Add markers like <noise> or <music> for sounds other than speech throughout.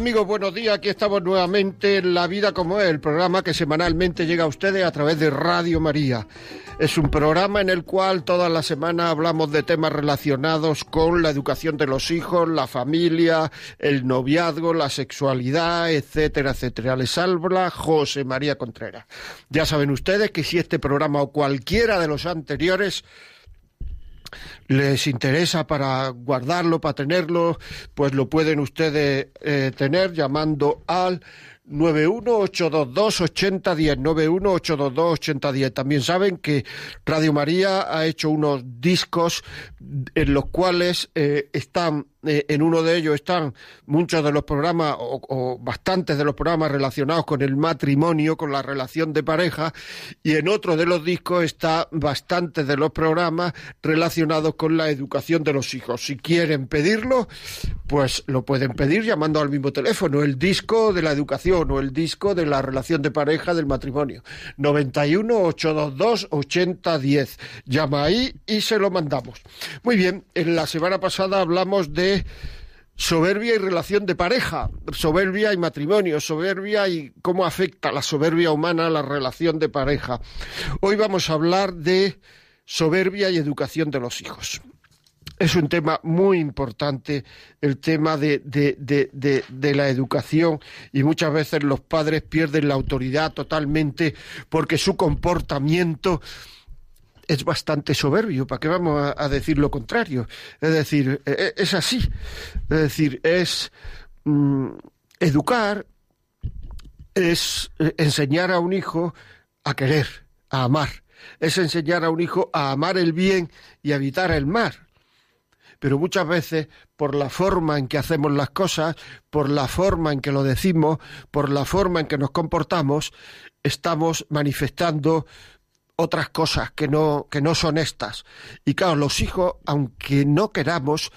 Amigos, buenos días. Aquí estamos nuevamente en La Vida como es, el programa que semanalmente llega a ustedes a través de Radio María. Es un programa en el cual toda la semana hablamos de temas relacionados con la educación de los hijos, la familia, el noviazgo, la sexualidad, etcétera, etcétera. Les habla José María Contreras. Ya saben ustedes que si este programa o cualquiera de los anteriores les interesa para guardarlo, para tenerlo, pues lo pueden ustedes eh, tener llamando al 918228010, 918228010. También saben que Radio María ha hecho unos discos en los cuales eh, están eh, en uno de ellos están muchos de los programas o, o, bastantes de los programas relacionados con el matrimonio, con la relación de pareja, y en otro de los discos está bastantes de los programas relacionados con la educación de los hijos. Si quieren pedirlo, pues lo pueden pedir llamando al mismo teléfono, el disco de la educación o el disco de la relación de pareja del matrimonio. 91 822 8010. Llama ahí y se lo mandamos. Muy bien, en la semana pasada hablamos de soberbia y relación de pareja, soberbia y matrimonio, soberbia y cómo afecta la soberbia humana a la relación de pareja. Hoy vamos a hablar de soberbia y educación de los hijos. Es un tema muy importante, el tema de, de, de, de, la educación y muchas veces los padres pierden la autoridad totalmente porque su comportamiento es bastante soberbio, ¿para qué vamos a, decir lo contrario? Es decir, es así. Es decir, es mm, educar, es enseñar a un hijo a querer, a amar. Es enseñar a un hijo a amar el bien y a evitar el mal. Pero muchas veces, por la forma en que hacemos las cosas, por la forma en que lo decimos, por la forma en que nos comportamos, estamos manifestando otras cosas que no, que no son estas. Y claro, los hijos, aunque no queramos,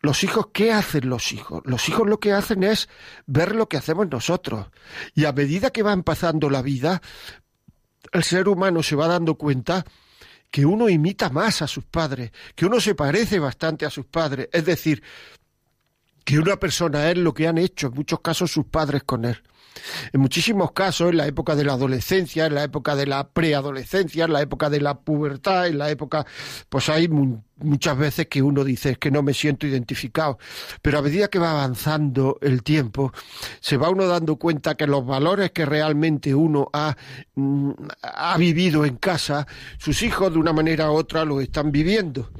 los hijos, ¿qué hacen los hijos? Los hijos lo que hacen es ver lo que hacemos nosotros. Y a medida que va pasando la vida, el ser humano se va dando cuenta que uno imita más a sus padres, que uno se parece bastante a sus padres. Es decir, que una persona es lo que han hecho en muchos casos sus padres con él. En muchísimos casos, en la época de la adolescencia, en la época de la preadolescencia, en la época de la pubertad, en la época, pues hay muchas veces que uno dice es que no me siento identificado. Pero a medida que va avanzando el tiempo, se va uno dando cuenta que los valores que realmente uno ha, mm, ha vivido en casa, sus hijos de una manera u otra lo están viviendo.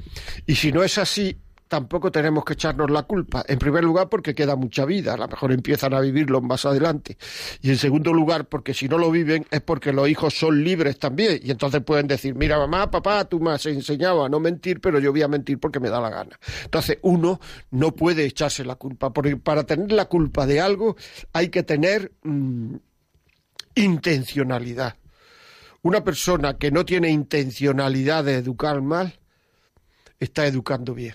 Y si no es así, tampoco tenemos que echarnos la culpa. En primer lugar, porque queda mucha vida, a lo mejor empiezan a vivirlo más adelante. Y en segundo lugar, porque si no lo viven es porque los hijos son libres también. Y entonces pueden decir, mira mamá, papá, tú me has enseñado a no mentir, pero yo voy a mentir porque me da la gana. Entonces uno no puede echarse la culpa, porque para tener la culpa de algo hay que tener mmm, intencionalidad. Una persona que no tiene intencionalidad de educar mal, está educando bien.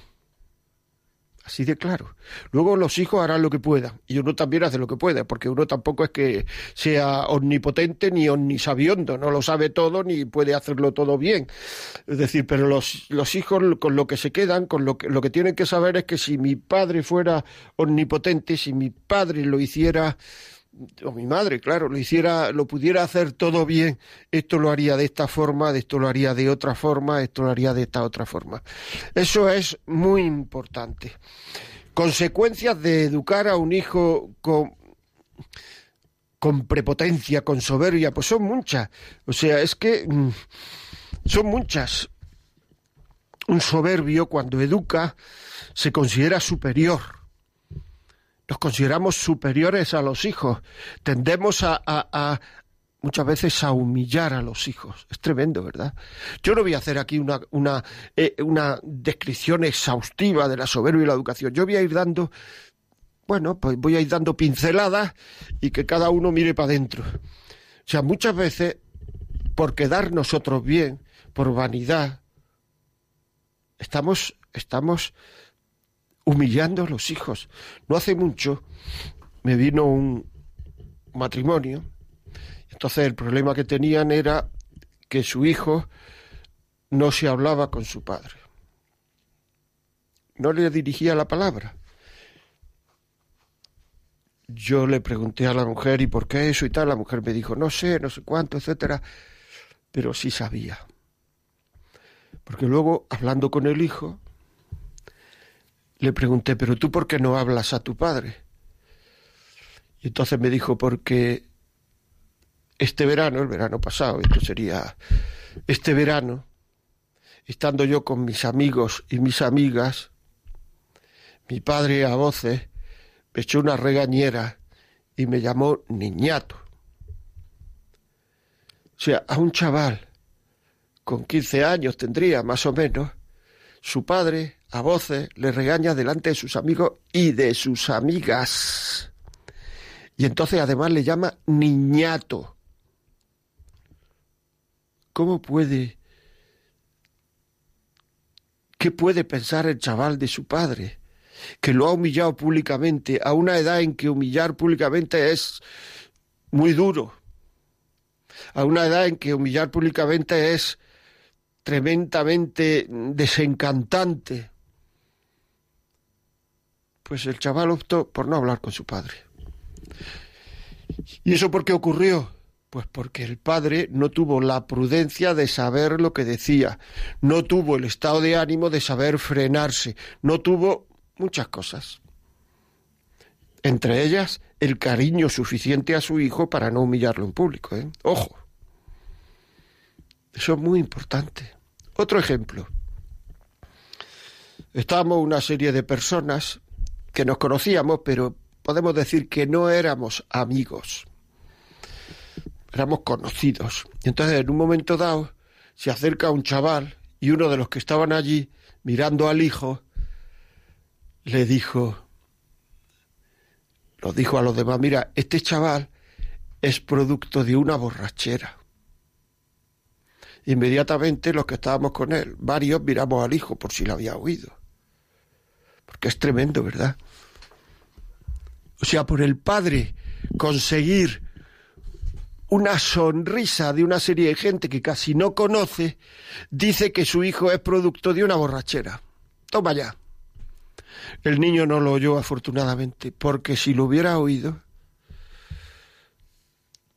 Así de claro. Luego los hijos harán lo que puedan y uno también hace lo que puede, porque uno tampoco es que sea omnipotente ni omnisabiondo, no lo sabe todo ni puede hacerlo todo bien. Es decir, pero los, los hijos con lo que se quedan, con lo que, lo que tienen que saber es que si mi padre fuera omnipotente, si mi padre lo hiciera o mi madre, claro, lo hiciera, lo pudiera hacer todo bien, esto lo haría de esta forma, esto lo haría de otra forma, esto lo haría de esta otra forma. Eso es muy importante. Consecuencias de educar a un hijo con con prepotencia, con soberbia, pues son muchas. O sea, es que mm, son muchas. Un soberbio cuando educa se considera superior nos consideramos superiores a los hijos, tendemos a, muchas veces a humillar a los hijos. Es tremendo, ¿verdad? Yo no voy a hacer aquí una, eh, una descripción exhaustiva de la soberbia y la educación. Yo voy a ir dando, bueno, pues voy a ir dando pinceladas y que cada uno mire para adentro. O sea, muchas veces, por quedar nosotros bien, por vanidad, estamos, estamos humillando a los hijos. No hace mucho me vino un matrimonio, entonces el problema que tenían era que su hijo no se hablaba con su padre, no le dirigía la palabra. Yo le pregunté a la mujer, ¿y por qué eso y tal? La mujer me dijo, no sé, no sé cuánto, etcétera, pero sí sabía. Porque luego, hablando con el hijo, le pregunté, pero tú por qué no hablas a tu padre? Y entonces me dijo, porque este verano, el verano pasado, esto sería este verano, estando yo con mis amigos y mis amigas, mi padre a voces me echó una regañera y me llamó niñato. O sea, a un chaval con 15 años tendría más o menos, su padre a voces le regaña delante de sus amigos y de sus amigas. Y entonces además le llama niñato. ¿Cómo puede... ¿Qué puede pensar el chaval de su padre? Que lo ha humillado públicamente a una edad en que humillar públicamente es muy duro. A una edad en que humillar públicamente es tremendamente desencantante. Pues el chaval optó por no hablar con su padre. ¿Y eso por qué ocurrió? Pues porque el padre no tuvo la prudencia de saber lo que decía, no tuvo el estado de ánimo de saber frenarse, no tuvo muchas cosas. Entre ellas, el cariño suficiente a su hijo para no humillarlo en público. ¿eh? Ojo. Eso es muy importante. Otro ejemplo. Estábamos una serie de personas que nos conocíamos, pero podemos decir que no éramos amigos. Éramos conocidos. Entonces, en un momento dado, se acerca un chaval y uno de los que estaban allí, mirando al hijo, le dijo, lo dijo a los demás, mira, este chaval es producto de una borrachera. Inmediatamente los que estábamos con él, varios miramos al hijo por si lo había oído. Porque es tremendo, ¿verdad? O sea, por el padre conseguir una sonrisa de una serie de gente que casi no conoce, dice que su hijo es producto de una borrachera. Toma ya. El niño no lo oyó afortunadamente, porque si lo hubiera oído,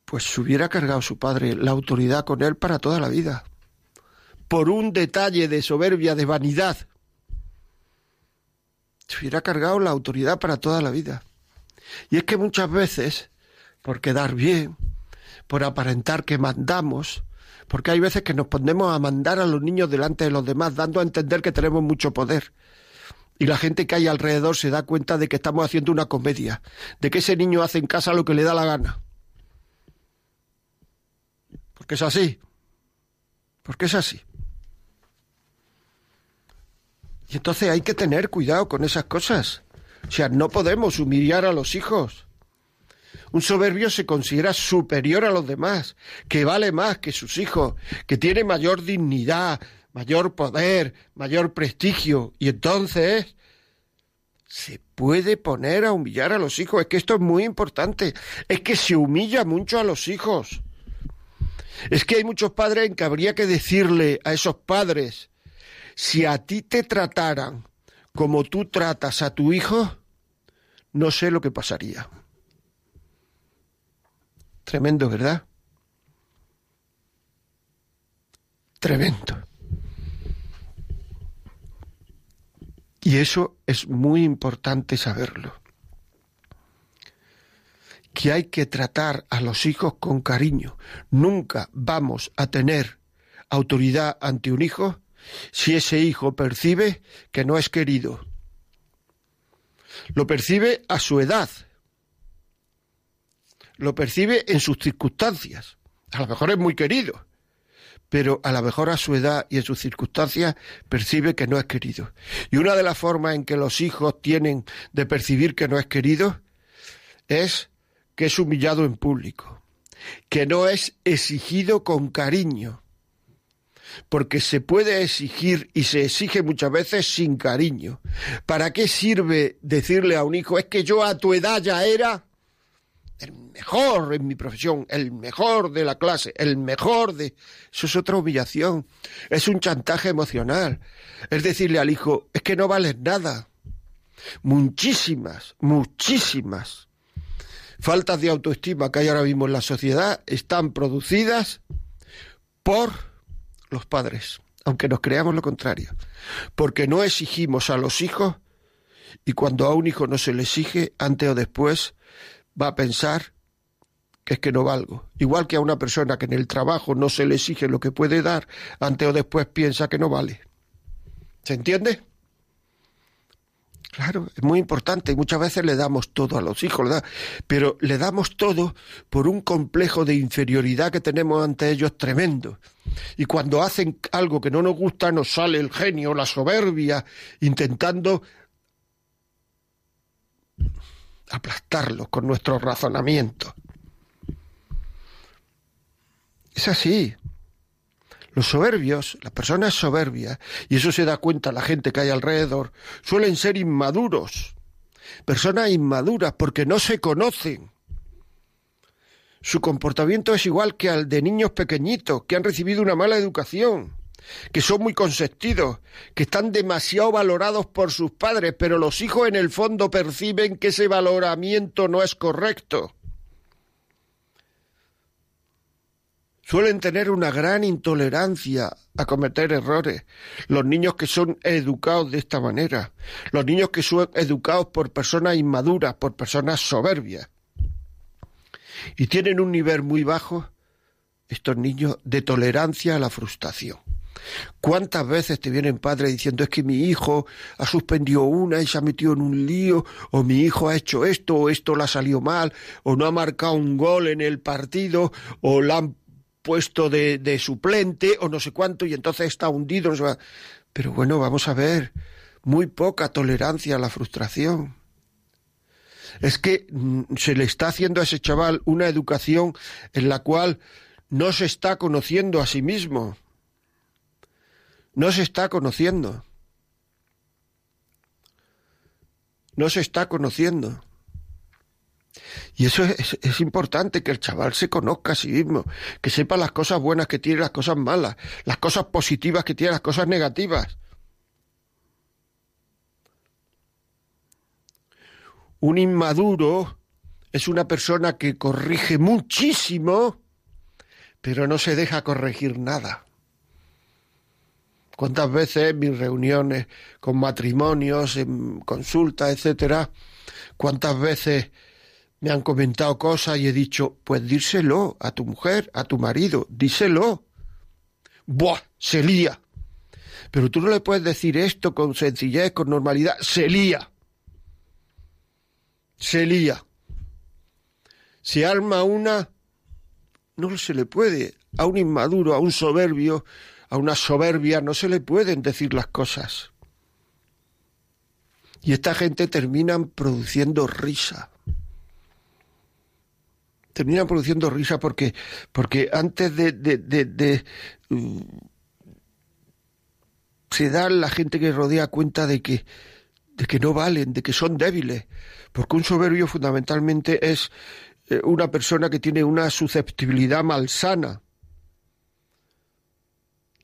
pues se hubiera cargado su padre la autoridad con él para toda la vida, por un detalle de soberbia, de vanidad. Se hubiera cargado la autoridad para toda la vida. Y es que muchas veces, por quedar bien, por aparentar que mandamos, porque hay veces que nos ponemos a mandar a los niños delante de los demás, dando a entender que tenemos mucho poder. Y la gente que hay alrededor se da cuenta de que estamos haciendo una comedia, de que ese niño hace en casa lo que le da la gana porque es así. Porque es así. Y entonces hay que tener cuidado con esas cosas. O sea, no podemos humillar a los hijos. Un soberbio se considera superior a los demás, que vale más que sus hijos, que tiene mayor dignidad, mayor poder, mayor prestigio. Y entonces se puede poner a humillar a los hijos. Es que esto es muy importante. Es que se humilla mucho a los hijos. Es que hay muchos padres en que habría que decirle a esos padres, si a ti te trataran como tú tratas a tu hijo, no sé lo que pasaría. Tremendo, ¿verdad? Tremendo. Y eso es muy importante saberlo que hay que tratar a los hijos con cariño. Nunca vamos a tener autoridad ante un hijo si ese hijo percibe que no es querido. Lo percibe a su edad. Lo percibe en sus circunstancias. A lo mejor es muy querido, pero a lo mejor a su edad y en sus circunstancias percibe que no es querido. Y una de las formas en que los hijos tienen de percibir que no es querido es que es humillado en público, que no es exigido con cariño, porque se puede exigir y se exige muchas veces sin cariño. ¿Para qué sirve decirle a un hijo, es que yo a tu edad ya era el mejor en mi profesión, el mejor de la clase, el mejor de... Eso es otra humillación, es un chantaje emocional. Es decirle al hijo, es que no vales nada. Muchísimas, muchísimas faltas de autoestima que hay ahora mismo en la sociedad están producidas por los padres, aunque nos creamos lo contrario, porque no exigimos a los hijos y cuando a un hijo no se le exige, antes o después va a pensar que es que no valgo. Igual que a una persona que en el trabajo no se le exige lo que puede dar, antes o después piensa que no vale. ¿Se entiende? Claro, es muy importante y muchas veces le damos todo a los hijos, ¿verdad? Pero le damos todo por un complejo de inferioridad que tenemos ante ellos tremendo. Y cuando hacen algo que no nos gusta, nos sale el genio, la soberbia, intentando aplastarlos con nuestros razonamientos. Es así. Los soberbios, las personas soberbias, y eso se da cuenta la gente que hay alrededor, suelen ser inmaduros, personas inmaduras porque no se conocen. Su comportamiento es igual que al de niños pequeñitos que han recibido una mala educación, que son muy consentidos, que están demasiado valorados por sus padres, pero los hijos en el fondo perciben que ese valoramiento no es correcto. Suelen tener una gran intolerancia a cometer errores. Los niños que son educados de esta manera, los niños que son educados por personas inmaduras, por personas soberbias, y tienen un nivel muy bajo, estos niños, de tolerancia a la frustración. ¿Cuántas veces te vienen padres diciendo es que mi hijo ha suspendido una y se ha metido en un lío, o mi hijo ha hecho esto, o esto le ha salido mal, o no ha marcado un gol en el partido, o la han puesto de, suplente o no sé cuánto y entonces está hundido. Pero bueno, vamos a ver, muy poca tolerancia a la frustración. Es que mm, se le está haciendo a ese chaval una educación en la cual no se está conociendo a sí mismo. No se está conociendo. No se está conociendo. Y eso es, importante, que el chaval se conozca a sí mismo, que sepa las cosas buenas que tiene, las cosas malas, las cosas positivas que tiene, las cosas negativas. Un inmaduro es una persona que corrige muchísimo, pero no se deja corregir nada. ¿Cuántas veces en mis reuniones con matrimonios, en consultas, etcétera, cuántas veces me han comentado cosas y he dicho, pues díselo a tu mujer, a tu marido, díselo. Buah, se lía. Pero tú no le puedes decir esto con sencillez, con normalidad, se lía. Se lía. Se arma una, no se le puede, a un inmaduro, a un soberbio, a una soberbia, no se le pueden decir las cosas. Y esta gente termina produciendo risa terminan produciendo risa porque, porque antes de, uh, se da la gente que rodea cuenta de que, de que no valen, de que son débiles, porque un soberbio fundamentalmente es eh, una persona que tiene una susceptibilidad malsana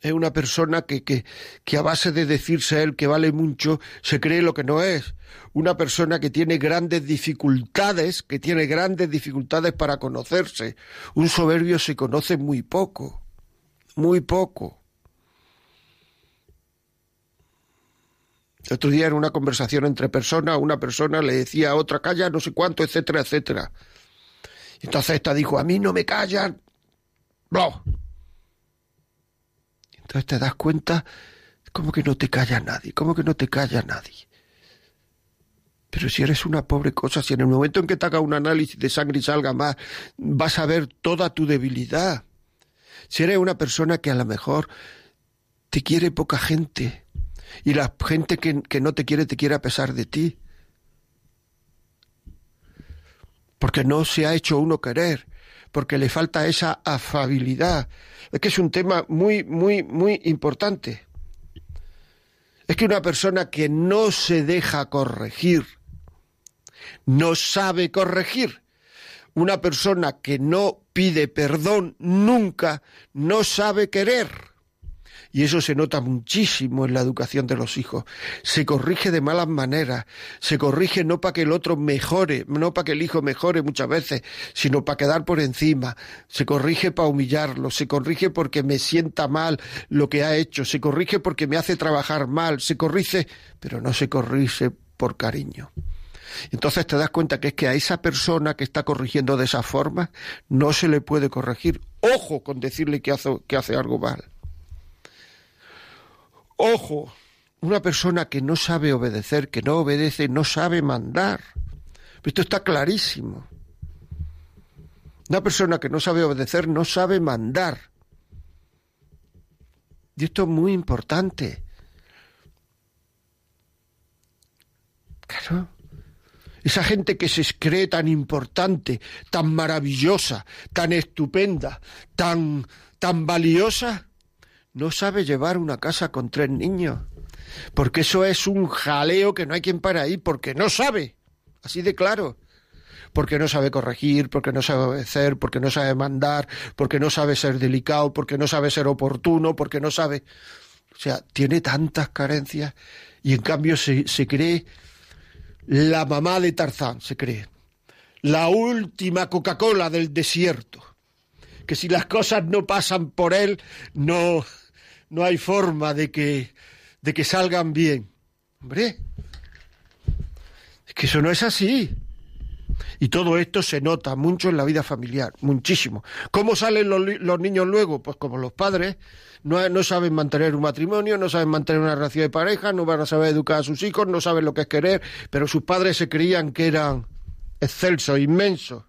es una persona que, que, que, a base de decirse él que vale mucho, se cree lo que no es. Una persona que tiene grandes dificultades, que tiene grandes dificultades para conocerse. Un soberbio se conoce muy poco, muy poco. El otro día en una conversación entre personas, una persona le decía a otra, calla no sé cuánto, etcétera, etcétera. Entonces esta dijo, a mí no me callan. No, entonces te das cuenta, como que no te calla nadie, como que no te calla nadie. Pero si eres una pobre cosa, si en el momento en que te haga un análisis de sangre y salga más, vas a ver toda tu debilidad. Si eres una persona que a lo mejor te quiere poca gente y la gente que, que no te quiere te quiere a pesar de ti. Porque no se ha hecho uno querer, porque le falta esa afabilidad. Es que es un tema muy, muy, muy importante. Es que una persona que no se deja corregir, no sabe corregir. Una persona que no pide perdón nunca no sabe querer. Y eso se nota muchísimo en la educación de los hijos. Se corrige de malas maneras, se corrige no para que el otro mejore, no para que el hijo mejore muchas veces, sino para quedar por encima. Se corrige para humillarlo, se corrige porque me sienta mal lo que ha hecho, se corrige porque me hace trabajar mal, se corrige, pero no se corrige por cariño. Entonces te das cuenta que es que a esa persona que está corrigiendo de esa forma no se le puede corregir. Ojo con decirle que hace, que hace algo mal. Ojo, una persona que no sabe obedecer, que no obedece, no sabe mandar. Esto está clarísimo. Una persona que no sabe obedecer no sabe mandar. Y esto es muy importante. Claro. Esa gente que se cree tan importante, tan maravillosa, tan estupenda, tan, tan valiosa, no sabe llevar una casa con tres niños. Porque eso es un jaleo que no hay quien para ahí, porque no sabe. Así de claro. Porque no sabe corregir, porque no sabe obedecer, porque no sabe mandar, porque no sabe ser delicado, porque no sabe ser oportuno, porque no sabe. O sea, tiene tantas carencias y en cambio se, se cree la mamá de Tarzán, se cree. La última Coca-Cola del desierto. Que si las cosas no pasan por él, no, no hay forma de que, de que salgan bien. Hombre, es que eso no es así. Y todo esto se nota mucho en la vida familiar, muchísimo. ¿Cómo salen los, los niños luego? Pues como los padres no, no, saben mantener un matrimonio, no saben mantener una relación de pareja, no van a saber educar a sus hijos, no saben lo que es querer, pero sus padres se creían que eran excelsos, inmensos.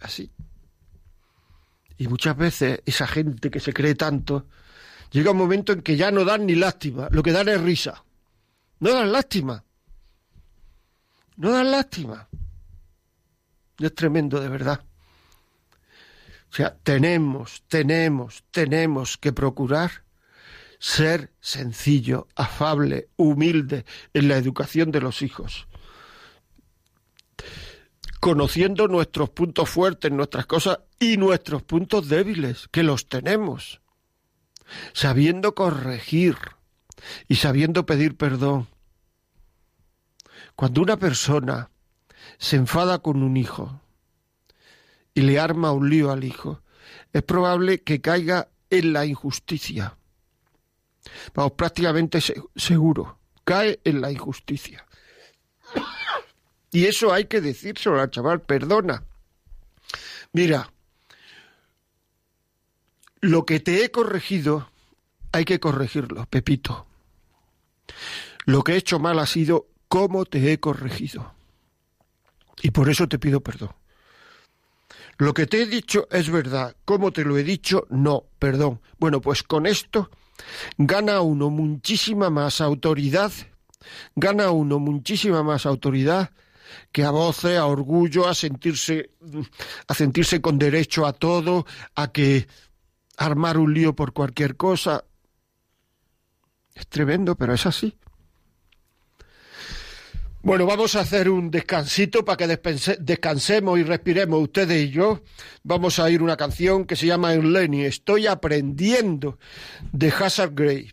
Así. Y muchas veces esa gente que se cree tanto, llega un momento en que ya no dan ni lástima, lo que dan es risa. No dan lástima. No dan lástima. Es tremendo, de verdad. O sea, tenemos, tenemos, tenemos que procurar ser sencillo, afable, humilde en la educación de los hijos. Conociendo nuestros puntos fuertes, nuestras cosas y nuestros puntos débiles, que los tenemos. Sabiendo corregir y sabiendo pedir perdón. Cuando una persona se enfada con un hijo, y le arma un lío al hijo, es probable que caiga en la injusticia. Vamos, prácticamente seguro, cae en la injusticia. Y eso hay que decírselo al chaval, perdona. Mira, lo que te he corregido, hay que corregirlo, Pepito. Lo que he hecho mal ha sido cómo te he corregido. Y por eso te pido perdón. Lo que te he dicho es verdad. ¿Cómo te lo he dicho? No, perdón. Bueno, pues con esto gana uno muchísima más autoridad, gana uno muchísima más autoridad que a voces, a orgullo, a sentirse, a sentirse con derecho a todo, a que armar un lío por cualquier cosa. Es tremendo, pero es así. Bueno, vamos a hacer un descansito para que descansemos y respiremos ustedes y yo. Vamos a ir una canción que se llama Lenny. Estoy aprendiendo de Hazard Gray.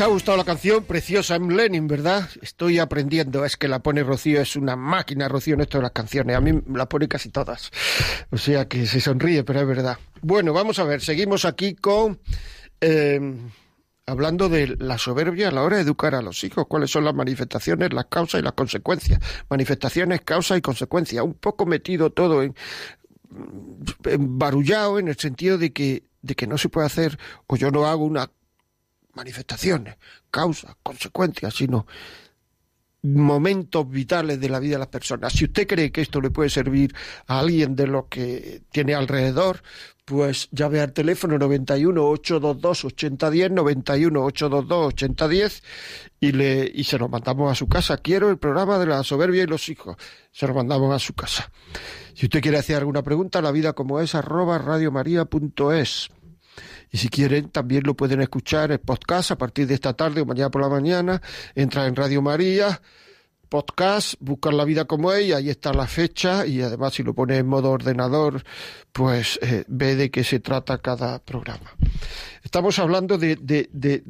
¿Les ha gustado la canción? Preciosa, M. Lenin, ¿verdad? Estoy aprendiendo. Es que la pone Rocío, es una máquina, Rocío, en esto de las canciones. A mí la pone casi todas. O sea que se sonríe, pero es verdad. Bueno, vamos a ver, seguimos aquí con. eh, hablando de la soberbia a la hora de educar a los hijos. ¿Cuáles son las manifestaciones, las causas y las consecuencias? Manifestaciones, causas y consecuencias. Un poco metido todo en embarullado en el sentido de que, de que no se puede hacer, o yo no hago una manifestaciones, causas, consecuencias, sino momentos vitales de la vida de las personas. Si usted cree que esto le puede servir a alguien de lo que tiene alrededor, pues llame al teléfono 91 822 8010 91 822 8010 y le y se lo mandamos a su casa. Quiero el programa de la soberbia y los hijos. Se lo mandamos a su casa. Si usted quiere hacer alguna pregunta, la vida como es arroba radiomaria.es. Y si quieren, también lo pueden escuchar en podcast a partir de esta tarde o mañana por la mañana. Entra en Radio María, podcast, buscan la vida como y ahí está la fecha. Y además, si lo pone en modo ordenador, pues eh, ve de qué se trata cada programa. Estamos hablando de, de, de,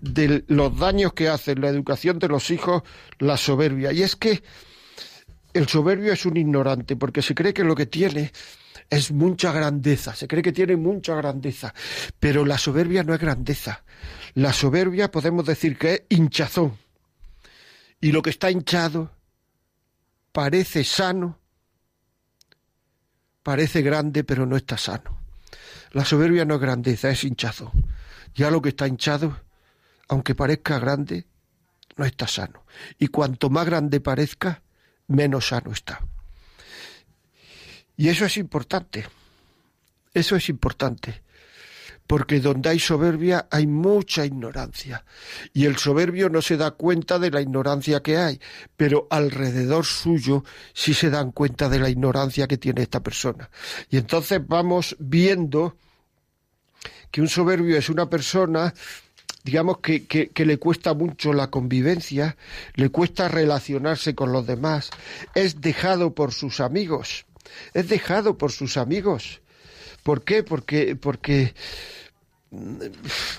de los daños que hace la educación de los hijos la soberbia. Y es que el soberbio es un ignorante porque se cree que lo que tiene es mucha grandeza, se cree que tiene mucha grandeza, pero la soberbia no es grandeza. La soberbia podemos decir que es hinchazón. Y lo que está hinchado parece sano, parece grande, pero no está sano. La soberbia no es grandeza, es hinchazón. Ya lo que está hinchado, aunque parezca grande, no está sano. Y cuanto más grande parezca, menos sano está. Y eso es importante. Eso es importante. Porque donde hay soberbia hay mucha ignorancia. Y el soberbio no se da cuenta de la ignorancia que hay, pero alrededor suyo sí se dan cuenta de la ignorancia que tiene esta persona. Y entonces vamos viendo que un soberbio es una persona digamos que, que, que, le cuesta mucho la convivencia, le cuesta relacionarse con los demás, es dejado por sus amigos, es dejado por sus amigos. ¿Por qué? Porque, porque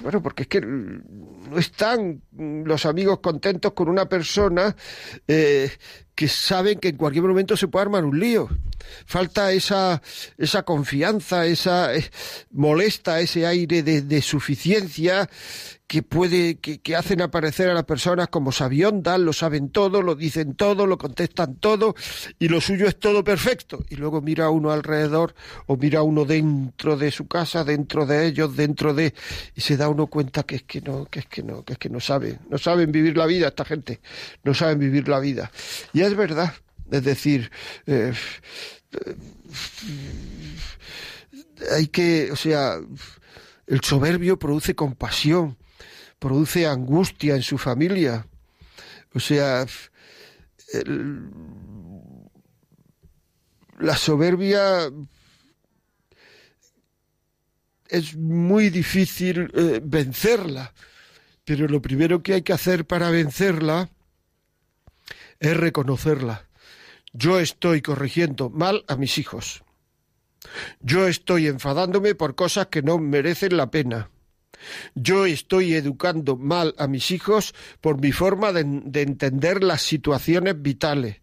bueno, porque es que no están los amigos contentos con una persona eh, que saben que en cualquier momento se puede armar un lío. Falta esa, esa confianza, esa eh, molesta, ese aire de, de suficiencia que puede, que, que, hacen aparecer a las personas como sabiondas, lo saben todo, lo dicen todo, lo contestan todo, y lo suyo es todo perfecto. Y luego mira uno alrededor, o mira uno dentro de su casa, dentro de ellos, dentro de, y se da uno cuenta que es que no, que es que no, que es que no saben, no saben vivir la vida esta gente, no saben vivir la vida. Es verdad, es decir, eh, hay que, o sea, el soberbio produce compasión, produce angustia en su familia. O sea, la soberbia es muy difícil eh, vencerla, pero lo primero que hay que hacer para vencerla es reconocerla. Yo estoy corrigiendo mal a mis hijos. Yo estoy enfadándome por cosas que no merecen la pena. Yo estoy educando mal a mis hijos por mi forma de, de, entender las situaciones vitales.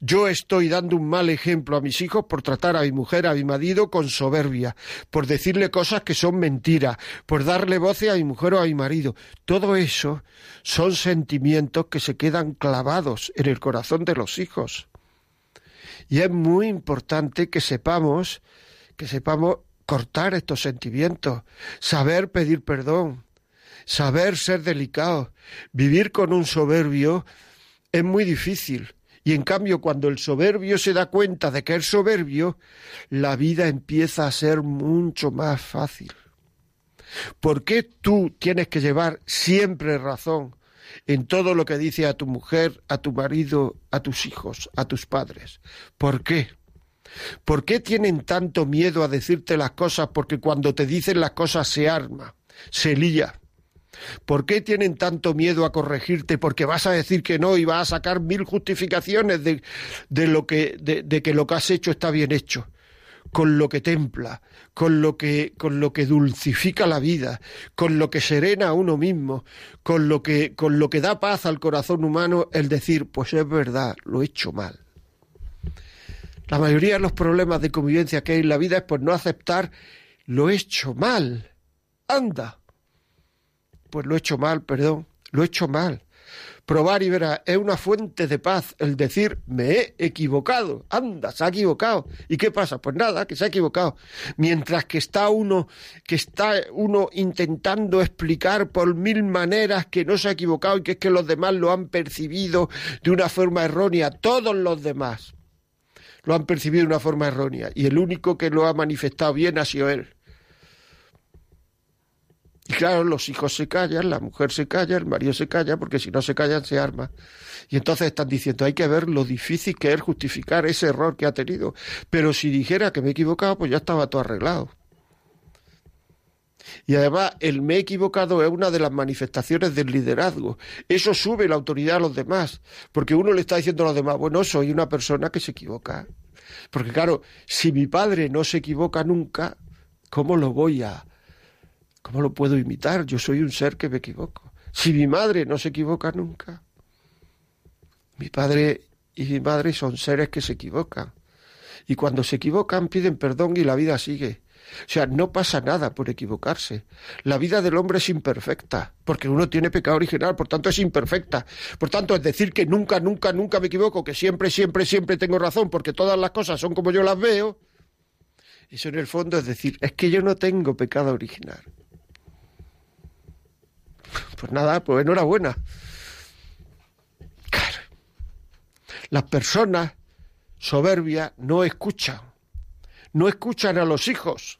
Yo estoy dando un mal ejemplo a mis hijos por tratar a mi mujer, a mi marido con soberbia, por decirle cosas que son mentiras, por darle voces a mi mujer o a mi marido. Todo eso son sentimientos que se quedan clavados en el corazón de los hijos. Y es muy importante que sepamos, que sepamos cortar estos sentimientos, saber pedir perdón, saber ser delicado. Vivir con un soberbio es muy difícil. Y en cambio, cuando el soberbio se da cuenta de que es soberbio, la vida empieza a ser mucho más fácil. ¿Por qué tú tienes que llevar siempre razón en todo lo que dice a tu mujer, a tu marido, a tus hijos, a tus padres? ¿Por qué? ¿Por qué tienen tanto miedo a decirte las cosas? Porque cuando te dicen las cosas se arma, se lía. ¿Por qué tienen tanto miedo a corregirte? Porque vas a decir que no y vas a sacar mil justificaciones de, de lo que, de, que lo que has hecho está bien hecho. Con lo que templa, con lo que, con lo que dulcifica la vida, con lo que serena a uno mismo, con lo que, con lo que da paz al corazón humano, el decir, pues es verdad, lo he hecho mal. La mayoría de los problemas de convivencia que hay en la vida es por no aceptar lo he hecho mal. Anda. Pues lo he hecho mal, perdón, lo he hecho mal. Probar y verá, es una fuente de paz el decir me he equivocado. Anda, se ha equivocado. ¿Y qué pasa? Pues nada, que se ha equivocado. Mientras que está uno, que está uno intentando explicar por mil maneras que no se ha equivocado y que es que los demás lo han percibido de una forma errónea, todos los demás lo han percibido de una forma errónea y el único que lo ha manifestado bien ha sido él. Y claro, los hijos se callan, la mujer se calla, el marido se calla, porque si no se callan se arma. Y entonces están diciendo, hay que ver lo difícil que es justificar ese error que ha tenido. Pero si dijera que me he equivocado, pues ya estaba todo arreglado. Y además, el me he equivocado es una de las manifestaciones del liderazgo. Eso sube la autoridad a los demás, porque uno le está diciendo a los demás, bueno, soy una persona que se equivoca. Porque claro, si mi padre no se equivoca nunca, ¿cómo lo voy a... ¿Cómo lo puedo imitar? Yo soy un ser que me equivoco. Si mi madre no se equivoca nunca, mi padre y mi madre son seres que se equivocan. Y cuando se equivocan piden perdón y la vida sigue. O sea, no pasa nada por equivocarse. La vida del hombre es imperfecta, porque uno tiene pecado original, por tanto es imperfecta. Por tanto, es decir que nunca, nunca, nunca me equivoco, que siempre, siempre, siempre tengo razón, porque todas las cosas son como yo las veo. Eso en el fondo es decir, es que yo no tengo pecado original. Pues nada, pues enhorabuena. Claro. Las personas soberbias no escuchan. No escuchan a los hijos.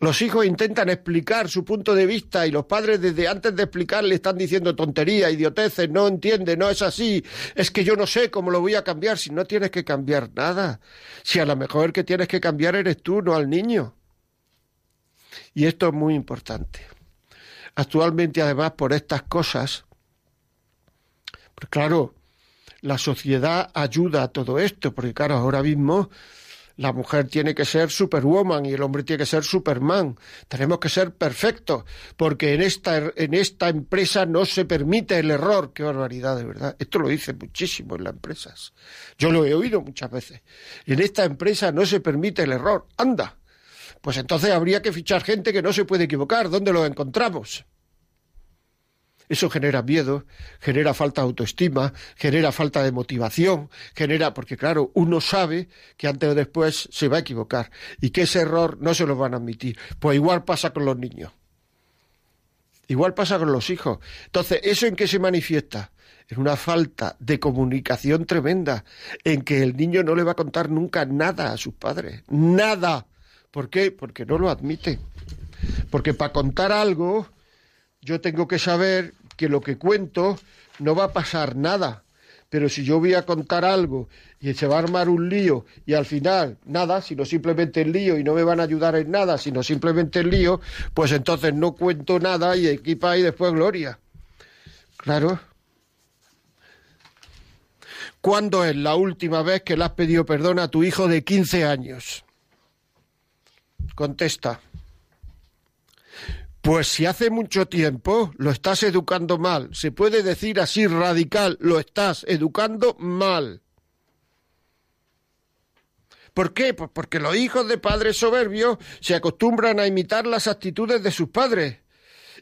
Los hijos intentan explicar su punto de vista y los padres desde antes de explicar le están diciendo tonterías, idioteces, no entiende, no es así, es que yo no sé cómo lo voy a cambiar si no tienes que cambiar nada. Si a lo mejor el que tienes que cambiar eres tú, no al niño. Y esto es muy importante. Actualmente, además, por estas cosas, pues claro, la sociedad ayuda a todo esto, porque claro, ahora mismo la mujer tiene que ser superwoman y el hombre tiene que ser superman. Tenemos que ser perfectos, porque en esta, en esta empresa no se permite el error. Qué barbaridad, de verdad. Esto lo dice muchísimo en las empresas. Yo lo he oído muchas veces. En esta empresa no se permite el error. Anda. Pues entonces habría que fichar gente que no se puede equivocar. ¿Dónde lo encontramos? Eso genera miedo, genera falta de autoestima, genera falta de motivación, genera, porque claro, uno sabe que antes o después se va a equivocar y que ese error no se lo van a admitir. Pues igual pasa con los niños. Igual pasa con los hijos. Entonces, ¿eso en qué se manifiesta? En una falta de comunicación tremenda, en que el niño no le va a contar nunca nada a sus padres. Nada. ¿Por qué? Porque no lo admite. Porque para contar algo yo tengo que saber que lo que cuento no va a pasar nada. Pero si yo voy a contar algo y se va a armar un lío y al final nada, sino simplemente el lío y no me van a ayudar en nada, sino simplemente el lío, pues entonces no cuento nada y equipa y después gloria. Claro. ¿Cuándo es la última vez que le has pedido perdón a tu hijo de 15 años? Contesta. Pues si hace mucho tiempo lo estás educando mal, se puede decir así radical, lo estás educando mal. ¿Por qué? Pues porque los hijos de padres soberbios se acostumbran a imitar las actitudes de sus padres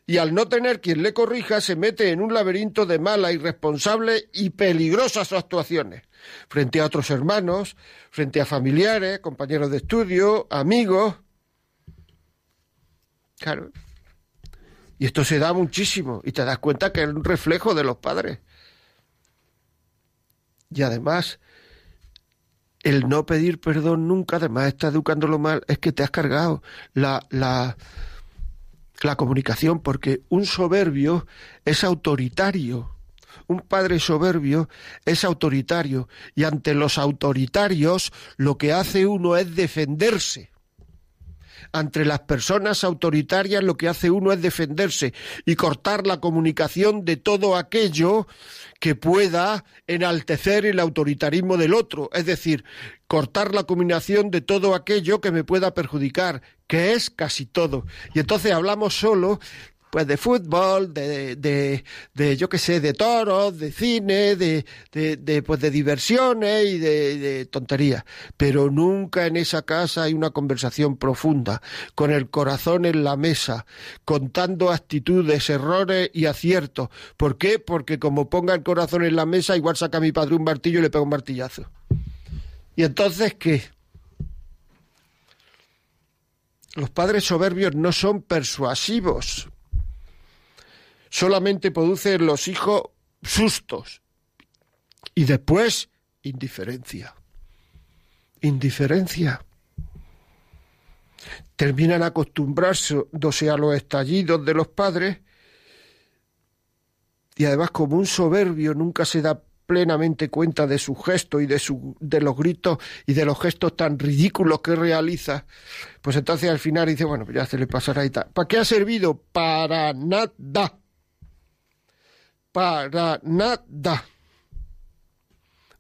y al no tener quien le corrija se mete en un laberinto de mala, irresponsable y peligrosas actuaciones frente a otros hermanos, frente a familiares, compañeros de estudio, amigos. Y esto se da muchísimo y te das cuenta que es un reflejo de los padres. Y además, el no pedir perdón nunca, además está educándolo mal, es que te has cargado la, la, la comunicación, porque un soberbio es autoritario. Un padre soberbio es autoritario y ante los autoritarios lo que hace uno es defenderse ante las personas autoritarias lo que hace uno es defenderse y cortar la comunicación de todo aquello que pueda enaltecer el autoritarismo del otro, es decir, cortar la combinación de todo aquello que me pueda perjudicar, que es casi todo. Y entonces hablamos solo pues de fútbol, de, de, de yo qué sé, de toros, de cine, de, de, pues de diversiones y de, de tonterías. Pero nunca en esa casa hay una conversación profunda, con el corazón en la mesa, contando actitudes, errores y aciertos. ¿Por qué? Porque como ponga el corazón en la mesa, igual saca a mi padre un martillo y le pega un martillazo. ¿Y entonces qué? Los padres soberbios no son persuasivos solamente produce en los hijos sustos y después indiferencia. Indiferencia. Terminan acostumbrándose a los estallidos de los padres y además como un soberbio nunca se da plenamente cuenta de su gesto y de, su, de los gritos y de los gestos tan ridículos que realiza, pues entonces al final dice, bueno, ya se le pasará y tal. ¿Para qué ha servido? Para nada para nada.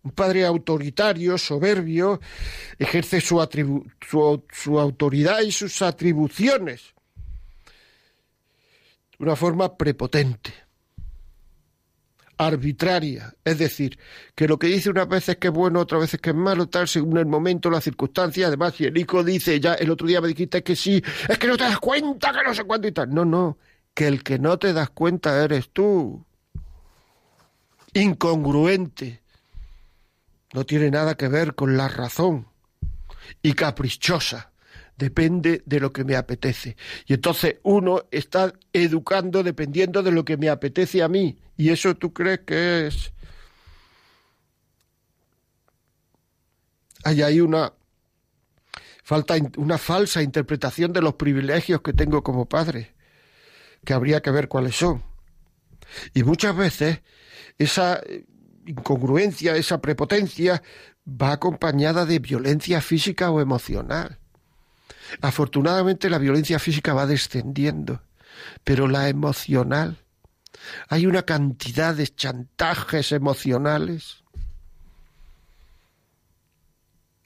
Un padre autoritario, soberbio, ejerce su, su, autoridad y sus atribuciones de una forma prepotente, arbitraria. Es decir, que lo que dice una vez es que es bueno, otra vez es que es malo, tal, según el momento, la circunstancia. Además, si el hijo dice, ya el otro día me dijiste que sí, es que no te das cuenta, que no sé cuánto y tal. No, no, que el que no te das cuenta eres tú incongruente, no tiene nada que ver con la razón y caprichosa. Depende de lo que me apetece. Y entonces uno está educando dependiendo de lo que me apetece a mí. ¿Y eso tú crees que es? Hay ahí una falta una falsa interpretación de los privilegios que tengo como padre, que habría que ver cuáles son. Y muchas veces esa incongruencia, esa prepotencia, va acompañada de violencia física o emocional. Afortunadamente la violencia física va descendiendo, pero la emocional, hay una cantidad de chantajes emocionales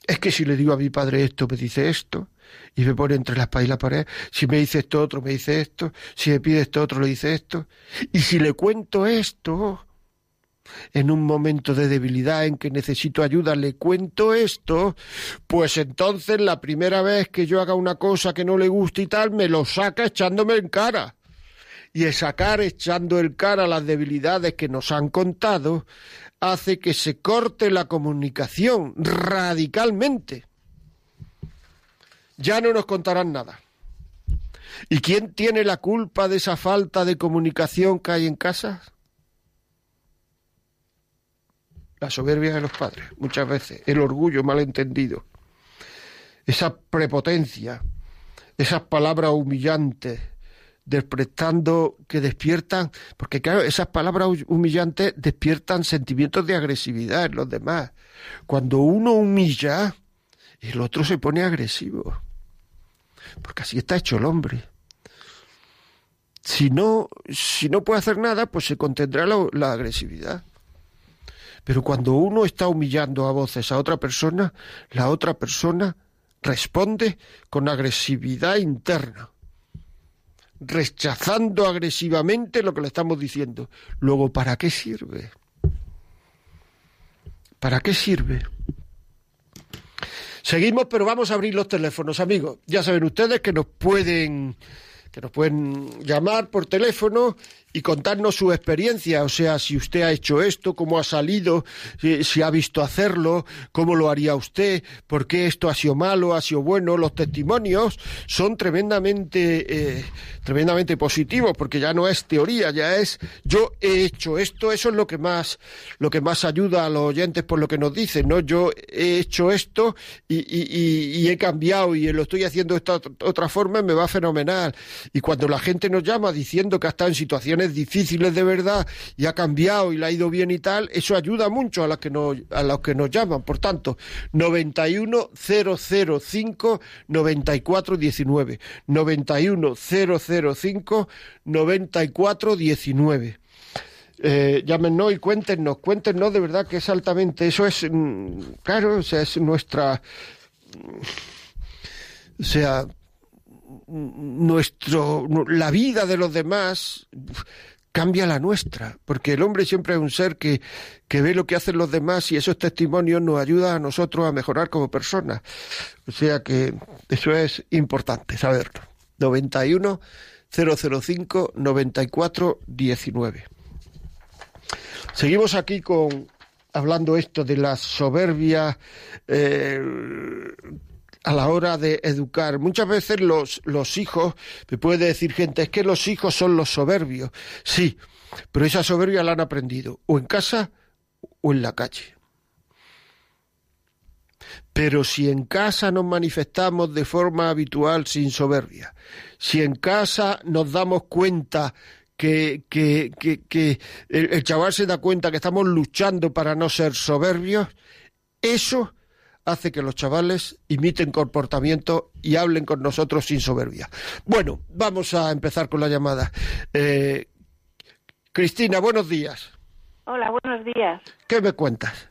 Es que si le digo a mi padre esto, me dice esto, y me pone entre la espalda y la pared. Si me dice esto otro, me dice esto. Si me pide esto otro, le dice esto. Y si le cuento esto, en un momento de debilidad en que necesito ayuda, le cuento esto, pues entonces la primera vez que yo haga una cosa que no le guste y tal, me lo saca echándome en cara. Y el sacar echando en cara las debilidades que nos han contado hace que se corte la comunicación radicalmente. Ya no nos contarán nada. ¿Y quién tiene la culpa de esa falta de comunicación que hay en casa? La soberbia de los padres, muchas veces, el orgullo malentendido, esa prepotencia, esas palabras humillantes, despertando que despiertan, porque claro, esas palabras humillantes despiertan sentimientos de agresividad en los demás. Cuando uno humilla, el otro se pone agresivo, porque así está hecho el hombre. Si no, si no puede hacer nada, pues se contendrá la agresividad. Pero cuando uno está humillando a voces a otra persona, la otra persona responde con agresividad interna rechazando agresivamente lo que le estamos diciendo. Luego, ¿para qué sirve? ¿Para qué sirve? Seguimos, pero vamos a abrir los teléfonos, amigos. Ya saben ustedes que nos pueden que nos pueden llamar por teléfono y contarnos su experiencia, o sea, si usted ha hecho esto, cómo ha salido, si, ha visto hacerlo, cómo lo haría usted, por qué esto ha sido malo, ha sido bueno. Los testimonios son tremendamente, eh, tremendamente positivos, porque ya no es teoría, ya es yo he hecho esto, eso es lo que más, lo que más ayuda a los oyentes por lo que nos dicen, ¿no? Yo he hecho esto y, y, he cambiado y lo estoy haciendo de esta otra forma, me va fenomenal. Y cuando la gente nos llama diciendo que ha estado en situaciones difíciles de verdad y ha cambiado y le ha ido bien y tal, eso ayuda mucho a, las que nos, a los que nos llaman. Por tanto, 91 005 94 19. 91 005 94 19. Eh, llámenos y cuéntenos, cuéntenos de verdad que es altamente, eso es, mm, claro, o sea, es nuestra, o sea, nuestro, la vida de los demás cambia la nuestra, porque el hombre siempre es un ser que, que ve lo que hacen los demás y esos testimonios nos ayudan a nosotros a mejorar como personas. O sea que eso es importante saberlo. 91 005 94 19. Seguimos aquí con hablando esto de la soberbia eh, a la hora de educar. Muchas veces los, los hijos, me puede decir gente, es que los hijos son los soberbios. Sí, pero esa soberbia la han aprendido o en casa o en la calle. Pero si en casa nos manifestamos de forma habitual sin soberbia, si en casa nos damos cuenta que, que, que, el, el, chaval se da cuenta que estamos luchando para no ser soberbios, eso hace que los chavales imiten comportamiento y hablen con nosotros sin soberbia. Bueno, vamos a empezar con la llamada. Eh, Cristina, buenos días. Hola, buenos días. ¿Qué me cuentas?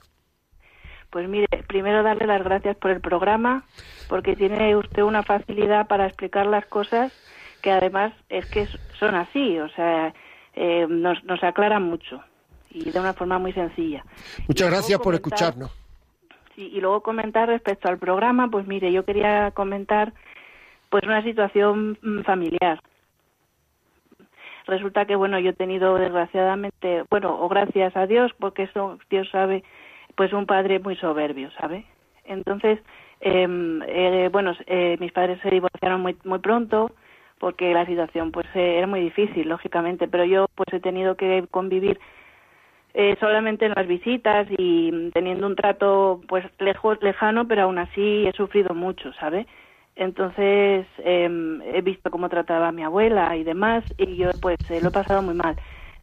Pues mire, primero darle las gracias por el programa, porque tiene usted una facilidad para explicar las cosas que además es que son así, o sea, eh, nos, nos aclaran mucho y de una forma muy sencilla. Muchas gracias por escucharnos y luego comentar respecto al programa, pues mire, yo quería comentar pues una situación mm, familiar. Resulta que bueno, yo he tenido desgraciadamente, bueno, o gracias a Dios, porque eso Dios sabe, pues un padre muy soberbio, ¿sabe? Entonces, em, eh, bueno, eh, mis padres se divorciaron muy muy pronto porque la situación pues eh, era muy difícil, lógicamente, pero yo pues he tenido que convivir eh, solamente en las visitas y teniendo un trato pues lejos, lejano, pero aún así he sufrido mucho, ¿sabe? Entonces em, he visto cómo trataba a mi abuela y demás y yo pues eh, lo he pasado muy mal.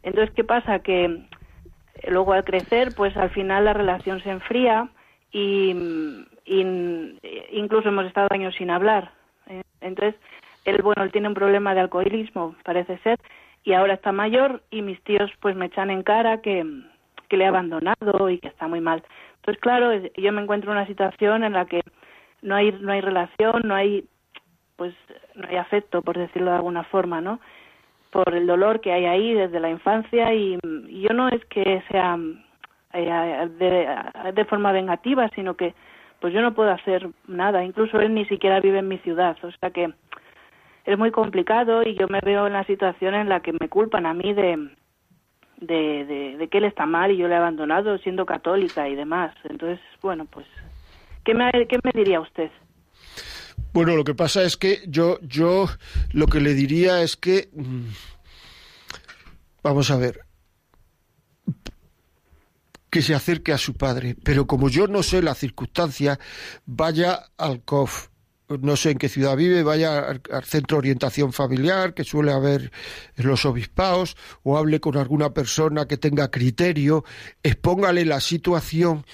Entonces, ¿qué pasa? Que eh, luego al crecer pues al final la relación se enfría y, incluso hemos estado años sin hablar. Entonces, él, bueno, él tiene un problema de alcoholismo, parece ser, y ahora está mayor y mis tíos pues me echan en cara que, que le ha abandonado y que está muy mal. Entonces, claro, yo me encuentro en una situación en la que no hay no hay relación, no hay pues no hay afecto, por decirlo de alguna forma, ¿no? Por el dolor que hay ahí desde la infancia y, yo no es que sea eh, de, de forma vengativa, sino que pues yo no puedo hacer nada, incluso él ni siquiera vive en mi ciudad, o sea que es muy complicado y yo me veo en la situación en la que me culpan a mí de, de, de, que él está mal y yo le he abandonado siendo católica y demás. Entonces, bueno, pues, ¿qué me, qué me diría usted? Bueno, lo que pasa es que yo, yo lo que le diría es que, mm, vamos a ver, que se acerque a su padre, pero como yo no sé la circunstancia, vaya al COF, no sé en qué ciudad vive, vaya al, centro de orientación familiar que suele haber en los obispados o hable con alguna persona que tenga criterio, expóngale la situación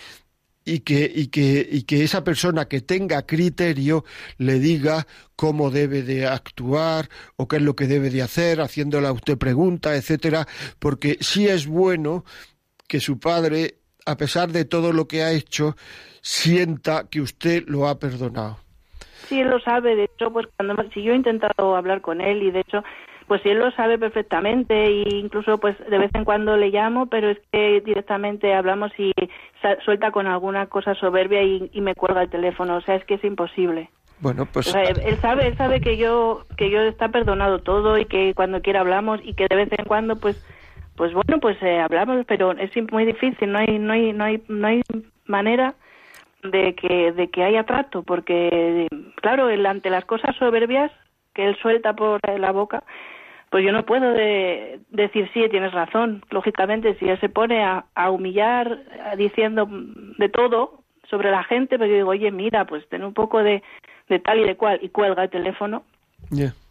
y que, y que, esa persona que tenga criterio le diga cómo debe de actuar o qué es lo que debe de hacer, haciéndole a usted preguntas, etcétera, porque sí es bueno que su padre, a pesar de todo lo que ha hecho, sienta que usted lo ha perdonado sí él lo sabe, de hecho, pues cuando si yo he intentado hablar con él y de hecho, pues él lo sabe perfectamente e incluso pues de vez en cuando le llamo, pero es que directamente hablamos y suelta con alguna cosa soberbia y, me cuelga el teléfono, o sea, es que es imposible. Bueno, pues él, sabe, él sabe que yo que yo está perdonado todo y que cuando quiera hablamos y que de vez en cuando pues pues bueno, pues eh, hablamos, pero es muy difícil, no hay no hay no hay no hay manera de que, de que haya trato, porque, claro, él, ante las cosas soberbias que él suelta por la boca, pues yo no puedo decir sí, tienes razón. Lógicamente, si él se pone a, humillar diciendo de todo sobre la gente, pues yo digo, oye, mira, pues ten un poco de, de tal y de cual, y cuelga el teléfono.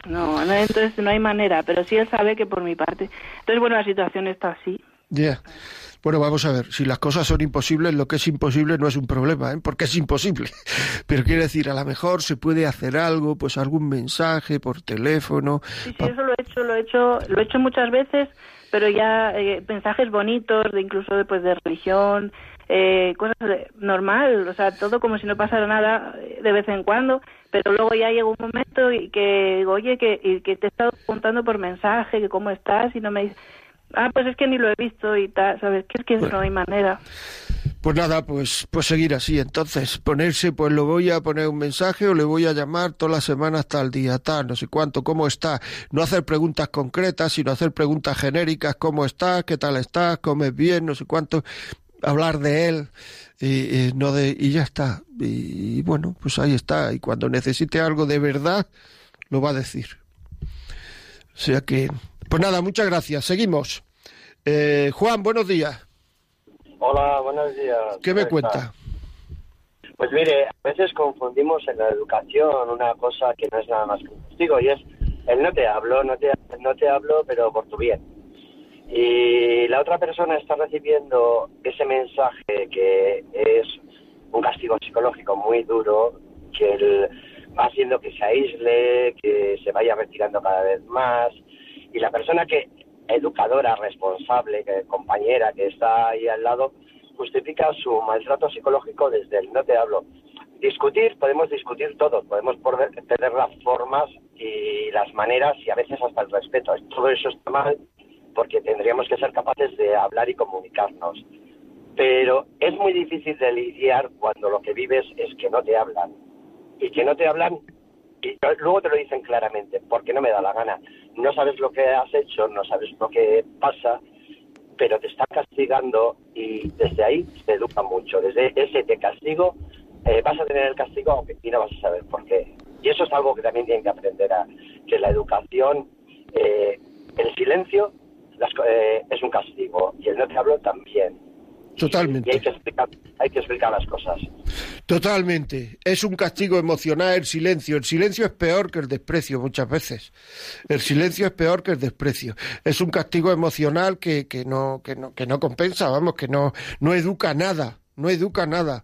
No, no, entonces no hay manera, pero sí él sabe que por mi parte. Entonces, bueno, la situación está así. Bueno, vamos a ver, si las cosas son imposibles, lo que es imposible no es un problema, ¿eh? porque es imposible. <laughs> Pero quiere decir, a lo mejor se puede hacer algo, pues algún mensaje por teléfono. Sí, sí, eso lo he hecho, lo he hecho, lo he hecho muchas veces, pero ya eh, mensajes bonitos, de incluso pues, de religión, eh, cosas normal, o sea, todo como si no pasara nada eh, de vez en cuando, pero luego ya llega un momento y que digo, oye, que, y que te he estado preguntando por mensaje, que cómo estás, y no me dices Ah, pues es que ni lo he visto y tal, ¿sabes? Que es que no hay manera. Pues nada, pues, pues seguir así. Entonces, ponerse, pues lo voy a poner un mensaje o le voy a llamar toda la semana hasta el día tal, no sé cuánto, cómo está. No hacer preguntas concretas, sino hacer preguntas genéricas, cómo estás, qué tal estás, comes bien, no sé cuánto. Hablar de él y, no de, y ya está. Y, y bueno, pues ahí está. Y cuando necesite algo de verdad, lo va a decir. O sea que pues nada, muchas gracias. Seguimos. Eh, Juan, buenos días. Hola, buenos días. ¿Qué me cuenta? Pues mire, a veces confundimos en la educación una cosa que no es nada más que un castigo y es el no te hablo, no te, no te hablo, pero por tu bien. Y la otra persona está recibiendo ese mensaje que es un castigo psicológico muy duro, que él va haciendo que se aísle, que se vaya retirando cada vez más, y la persona que, educadora, responsable, compañera, que está ahí al lado, justifica su maltrato psicológico desde el no te hablo. Discutir, podemos discutir todo, podemos tener las formas y las maneras y a veces hasta el respeto. Todo eso está mal porque tendríamos que ser capaces de hablar y comunicarnos. Pero es muy difícil de lidiar cuando lo que vives es que no te hablan. Y que no te hablan y luego te lo dicen claramente, porque no me da la gana. No sabes lo que has hecho, no sabes lo que pasa, pero te está castigando y desde ahí te educa mucho. Desde ese te castigo, eh, vas a tener el castigo y no vas a saber por qué. Y eso es algo que también tienen que aprender a que la educación, eh, el silencio eh, es un castigo y el no te hablo también. Totalmente. Y hay que, explicar, hay que explicar las cosas. Totalmente. Es un castigo emocional el silencio. El silencio es peor que el desprecio muchas veces. El silencio es peor que el desprecio. Es un castigo emocional que, que, no, que, no, que no compensa, vamos, que no, no educa nada no educa nada.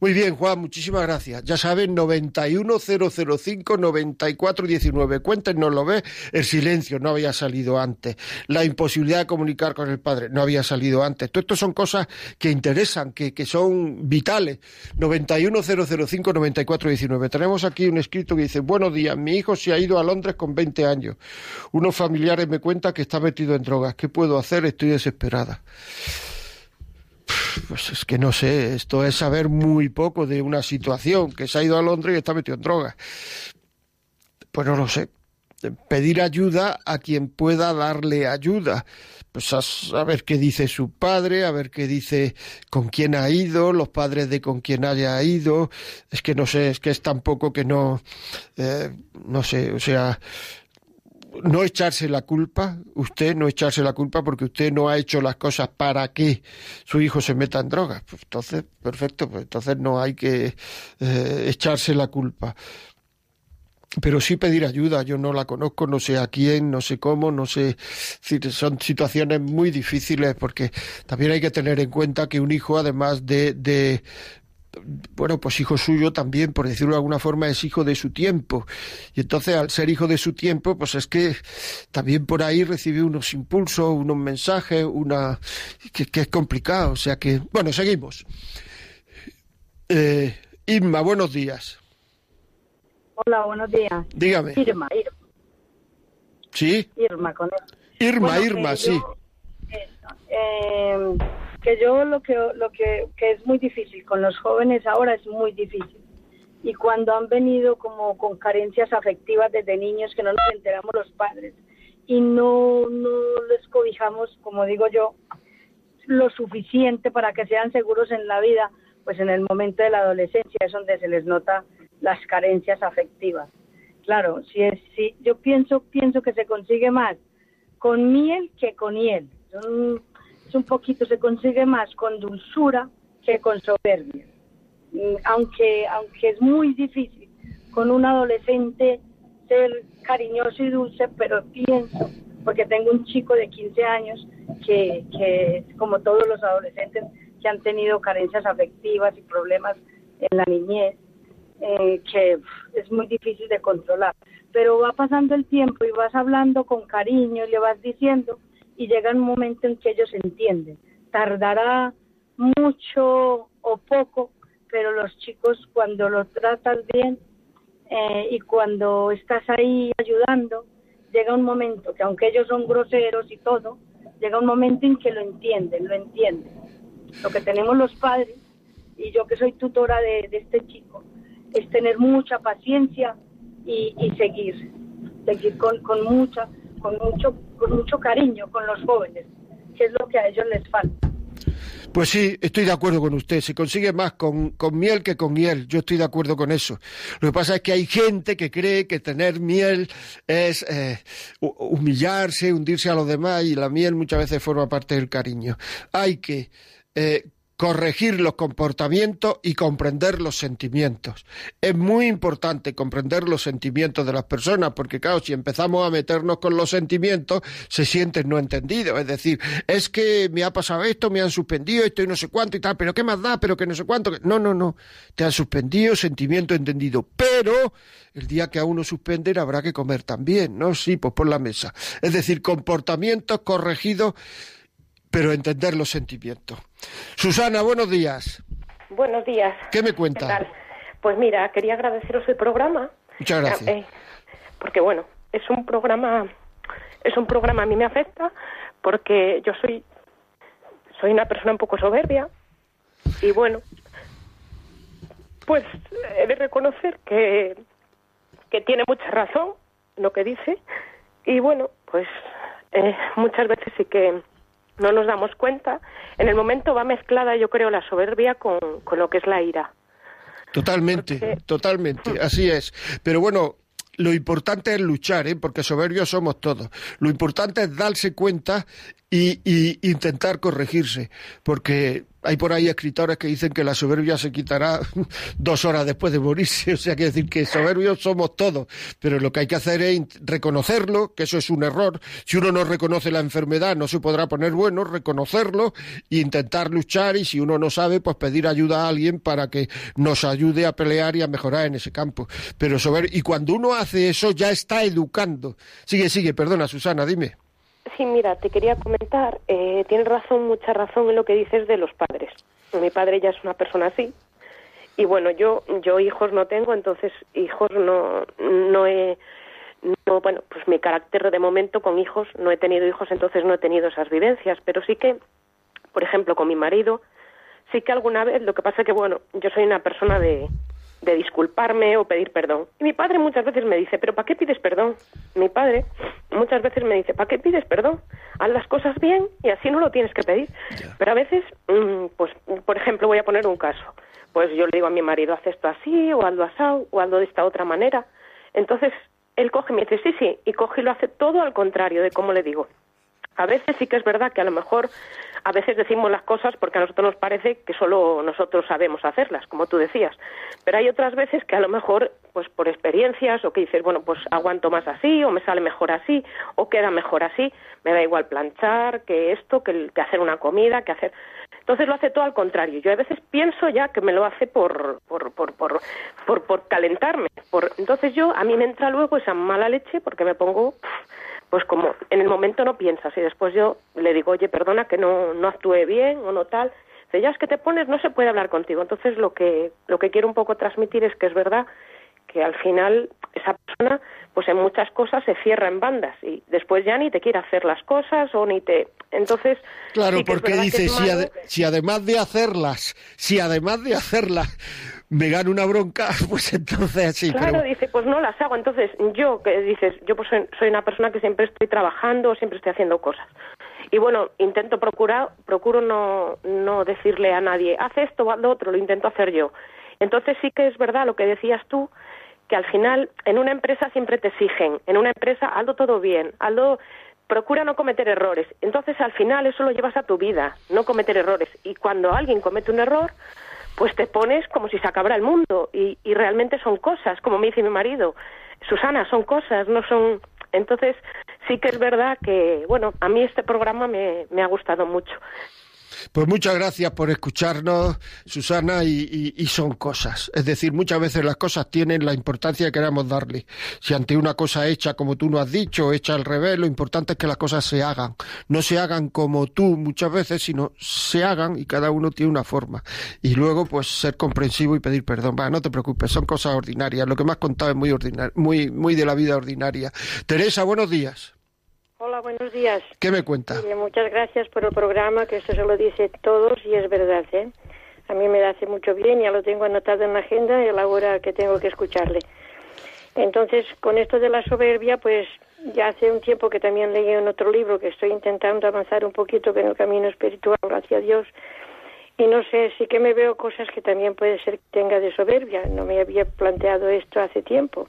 Muy bien, Juan, muchísimas gracias. Ya saben, 91005-9419. Cuéntenos, lo ve, el silencio no había salido antes. La imposibilidad de comunicar con el padre no había salido antes. Todo esto son cosas que interesan, que, que son vitales. 91005-9419. Tenemos aquí un escrito que dice, buenos días, mi hijo se ha ido a Londres con 20 años. Unos familiares me cuentan que está metido en drogas. ¿Qué puedo hacer? Estoy desesperada. Pues es que no sé, esto es saber muy poco de una situación que se ha ido a Londres y está metido en drogas. Pues no lo sé. Pedir ayuda a quien pueda darle ayuda. Pues a, a ver qué dice su padre, a ver qué dice con quién ha ido, los padres de con quién haya ido. Es que no sé, es que es tan poco que no, eh, no sé, o sea, no echarse la culpa, usted no echarse la culpa porque usted no ha hecho las cosas para que su hijo se meta en drogas. Pues entonces, perfecto, pues entonces no hay que eh, echarse la culpa. Pero sí pedir ayuda, yo no la conozco, no sé a quién, no sé cómo, no sé. Son situaciones muy difíciles porque también hay que tener en cuenta que un hijo, además de, de bueno, pues hijo suyo también, por decirlo de alguna forma, es hijo de su tiempo. Y entonces, al ser hijo de su tiempo, pues es que también por ahí recibe unos impulsos, unos mensajes, una que, que es complicado. O sea que, bueno, seguimos. Eh, Irma, buenos días. Hola, buenos días. Dígame. Irma, Irma, ¿Sí? Irma con él. Irma, Bueno, Irma, que sí. yo- eso, eh, que yo lo que lo que, que es muy difícil con los jóvenes ahora es muy difícil y cuando han venido como con carencias afectivas desde niños que no nos enteramos los padres y no no les cobijamos como digo yo lo suficiente para que sean seguros en la vida pues en el momento de la adolescencia es donde se les nota las carencias afectivas claro si es si yo pienso pienso que se consigue más con miel que con hiel. Es un, poquito, se consigue más con dulzura que con soberbia. Mm, Aunque, aunque es muy difícil con un adolescente ser cariñoso y dulce, pero pienso, porque tengo un chico de 15 años que, que como todos los adolescentes que han tenido carencias afectivas y problemas en la niñez, eh, que es muy difícil de controlar. Pero va pasando el tiempo y vas hablando con cariño y le vas diciendo y llega un momento en que ellos entienden. Tardará mucho o poco, pero los chicos cuando lo tratas bien eh, y cuando estás ahí ayudando, llega un momento que aunque ellos son groseros y todo, llega un momento en que lo entienden, lo entienden. Lo que tenemos los padres y yo que soy tutora de, este chico es tener mucha paciencia y, y seguir, seguir con, con mucha, con mucho, con mucho cariño con los jóvenes, que es lo que a ellos les falta. Pues sí, estoy de acuerdo con usted. Se consigue más con, con miel que con miel. Yo estoy de acuerdo con eso. Lo que pasa es que hay gente que cree que tener miel es eh, hu- humillarse, hundirse a los demás y la miel muchas veces forma parte del cariño. Hay que eh, corregir los comportamientos y comprender los sentimientos. Es muy importante comprender los sentimientos de las personas, porque claro, si empezamos a meternos con los sentimientos, se sienten no entendidos. Es decir, es que me ha pasado esto, me han suspendido esto y no sé cuánto y tal, pero ¿qué más da? Pero que no sé cuánto. No, no, no. Te han suspendido, sentimiento entendido. Pero el día que a uno suspenden habrá que comer también, ¿no? Sí, pues por la mesa. Es decir, comportamientos corregidos, pero entender los sentimientos. Susana, buenos días. Buenos días. ¿Qué me ¿Qué cuenta? tal? Pues mira, quería agradeceros el programa. Muchas gracias. Eh, porque bueno, es un programa, es un programa a mí me afecta porque yo soy, soy una persona un poco soberbia y bueno, pues he de reconocer que que tiene mucha razón lo que dice y bueno, pues eh, muchas veces sí que no nos damos cuenta. En el momento va mezclada, yo creo, la soberbia con, con lo que es la ira. Totalmente, Porque- totalmente, así es. Pero bueno, lo importante es luchar, ¿eh? porque soberbios somos todos. Lo importante es darse cuenta y, y intentar corregirse, porque Hay por ahí escritores que dicen que la soberbia se quitará <laughs> dos horas después de morirse, <laughs> o sea, que decir que soberbios somos todos, pero lo que hay que hacer es reconocerlo, que eso es un error. Si uno no reconoce la enfermedad, no se podrá poner bueno, reconocerlo e intentar luchar y si uno no sabe, pues pedir ayuda a alguien para que nos ayude a pelear y a mejorar en ese campo. Pero sober y cuando uno hace eso ya está educando. Sigue, sigue, perdona Susana, dime. Sí, mira, te quería comentar, eh, tienes razón, mucha razón en lo que dices de los padres. Mi padre ya es una persona así. Y bueno, yo yo hijos no tengo, entonces hijos no no he no, bueno, pues mi carácter de momento con hijos, no he tenido hijos, entonces no he tenido esas vivencias, pero sí que, por ejemplo, con mi marido, sí que alguna vez, lo que pasa que, bueno, yo soy una persona de, de disculparme o pedir perdón. Y mi padre muchas veces me dice, pero ¿para qué pides perdón? Mi padre muchas veces me dice, ¿para qué pides perdón? Haz las cosas bien y así no lo tienes que pedir. Pero a veces, mm, pues, por ejemplo, voy a poner un caso. Pues yo le digo a mi marido, haz esto así, o hazlo así, o hazlo de esta otra manera. Entonces, él coge y me dice, sí, sí, y coge y lo hace todo al contrario de como le digo. A veces sí que es verdad que a lo mejor a veces decimos las cosas porque a nosotros nos parece que solo nosotros sabemos hacerlas, como tú decías. Pero hay otras veces que a lo mejor, pues por experiencias o que dices, bueno, pues aguanto más así o me sale mejor así o queda mejor así. Me da igual planchar que esto, que, que hacer una comida, que hacer. Entonces lo hace todo al contrario. Yo a veces pienso ya que me lo hace por, por, por, por, por, por calentarme. Por... Entonces yo, a mí me entra luego esa mala leche porque me pongo pues como en el momento no piensas y después yo le digo, oye, perdona que no, no actué bien o no tal, dice, ya es que te pones, no se puede hablar contigo. Entonces lo que, lo que quiero un poco transmitir es que es verdad que al final esa persona pues en muchas cosas se cierra en bandas y después ya ni te quiere hacer las cosas o ni te entonces claro porque dice si, si además de hacerlas si además de hacerlas me gano una bronca, <laughs> pues entonces sí. Claro, dice, pues no las hago. Entonces yo, que dices, yo pues soy, una persona que siempre estoy trabajando, siempre estoy haciendo cosas. Y bueno, intento procurar, procuro no, no decirle a nadie, haz esto o haz lo otro, lo intento hacer yo. Entonces sí que es verdad lo que decías tú, que al final en una empresa siempre te exigen, en una empresa hazlo todo bien, hazlo procura no cometer errores. Entonces al final eso lo llevas a tu vida, no cometer errores. Y cuando alguien comete un error, pues te pones como si se acabara el mundo y, y realmente son cosas, como me dice mi marido, Susana, son cosas, no son... Entonces sí que es verdad que, bueno, a mí este programa me, me ha gustado mucho. Pues muchas gracias por escucharnos, Susana, y, son cosas. Es decir, muchas veces las cosas tienen la importancia que queramos darle. Si ante una cosa hecha como tú no has dicho, hecha al revés, lo importante es que las cosas se hagan. No se hagan como tú muchas veces, sino se hagan y cada uno tiene una forma. Y luego, pues, ser comprensivo y pedir perdón. Va, no te preocupes, son cosas ordinarias. Lo que me has contado es muy ordinario, muy, muy de la vida ordinaria. Teresa, buenos días. Hola, buenos días. ¿Qué me cuenta? muchas gracias por el programa, que esto se lo dice todos y es verdad, ¿eh? A mí me hace mucho bien, ya lo tengo anotado en la agenda y a la hora que tengo que escucharle. Entonces, con esto de la soberbia, pues ya hace un tiempo que también leí en otro libro que estoy intentando avanzar un poquito en el camino espiritual, gracias a Dios. Y no sé, sí que me veo cosas que también puede ser que tenga de soberbia. No me había planteado esto hace tiempo.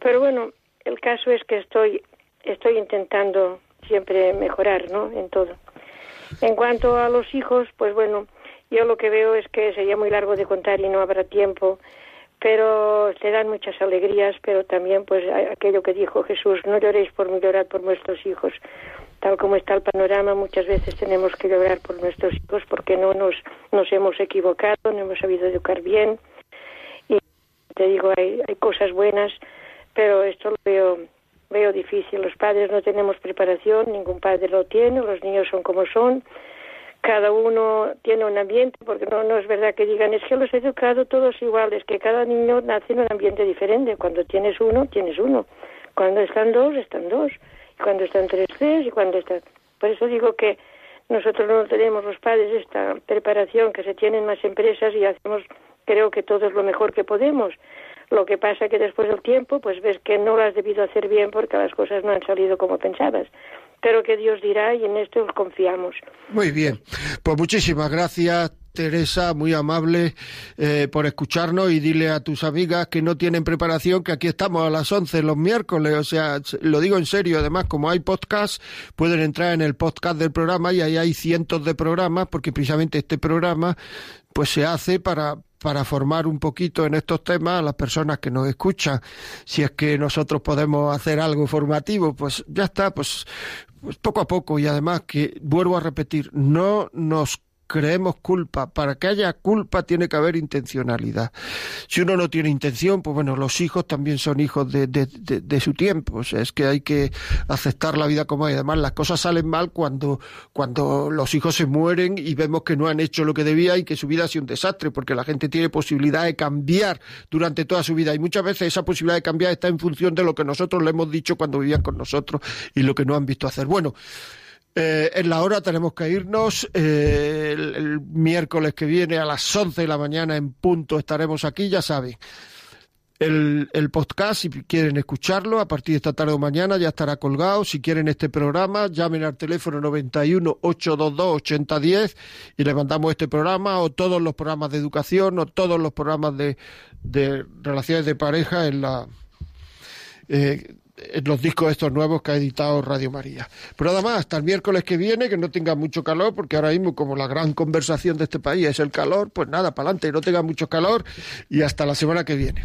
Pero bueno, el caso es que estoy estoy intentando siempre mejorar, ¿no? En todo. En cuanto a los hijos, pues bueno, yo lo que veo es que sería muy largo de contar y no habrá tiempo, pero te dan muchas alegrías, pero también pues aquello que dijo Jesús, no lloréis por mí, llorad por nuestros hijos. Tal como está el panorama, muchas veces tenemos que llorar por nuestros hijos porque no nos, nos hemos equivocado, no hemos sabido educar bien. Y te digo, hay, hay cosas buenas, pero esto lo veo veo difícil. Los padres no tenemos preparación, ningún padre lo tiene, los niños son como son, cada uno tiene un ambiente, porque no, no es verdad que digan, es que los he educado todos iguales, que cada niño nace en un ambiente diferente. Cuando tienes uno, tienes uno. Cuando están dos, están dos. Cuando están tres, tres. Y cuando están... Por eso digo que nosotros no tenemos los padres esta preparación que se tienen más empresas y hacemos, creo que todo es lo mejor que podemos. Lo que pasa que después del tiempo, pues ves que no lo has debido hacer bien porque las cosas no han salido como pensabas. Pero que Dios dirá y en esto confiamos. Muy bien. Pues muchísimas gracias, Teresa, muy amable eh, por escucharnos y dile a tus amigas que no tienen preparación que aquí estamos a las 11 los miércoles, o sea, lo digo en serio, además como hay podcast, pueden entrar en el podcast del programa y ahí hay cientos de programas porque precisamente este programa pues se hace para para formar un poquito en estos temas a las personas que nos escuchan. Si es que nosotros podemos hacer algo formativo, pues ya está, pues, pues poco a poco. Y además que, vuelvo a repetir, no nos creemos culpa. Para que haya culpa tiene que haber intencionalidad. Si uno no tiene intención, pues bueno, los hijos también son hijos de, de, de, su tiempo. O sea, es que hay que aceptar la vida como hay. Además, las cosas salen mal cuando, cuando los hijos se mueren y vemos que no han hecho lo que debía y que su vida ha sido un desastre, porque la gente tiene posibilidad de cambiar durante toda su vida. Y muchas veces esa posibilidad de cambiar está en función de lo que nosotros le hemos dicho cuando vivían con nosotros y lo que no han visto hacer. Bueno, eh, en la hora tenemos que irnos. Eh, el, miércoles que viene a las 11 de la mañana en punto estaremos aquí, ya saben. El, podcast, si quieren escucharlo, a partir de esta tarde o mañana ya estará colgado. Si quieren este programa, llamen al teléfono 91 822 8010 y les mandamos este programa o todos los programas de educación o todos los programas de, de relaciones de pareja en la. Eh, los discos estos nuevos que ha editado Radio María. Pero nada más, hasta el miércoles que viene, que no tenga mucho calor, porque ahora mismo como la gran conversación de este país es el calor, pues nada, para adelante, no tenga mucho calor y hasta la semana que viene.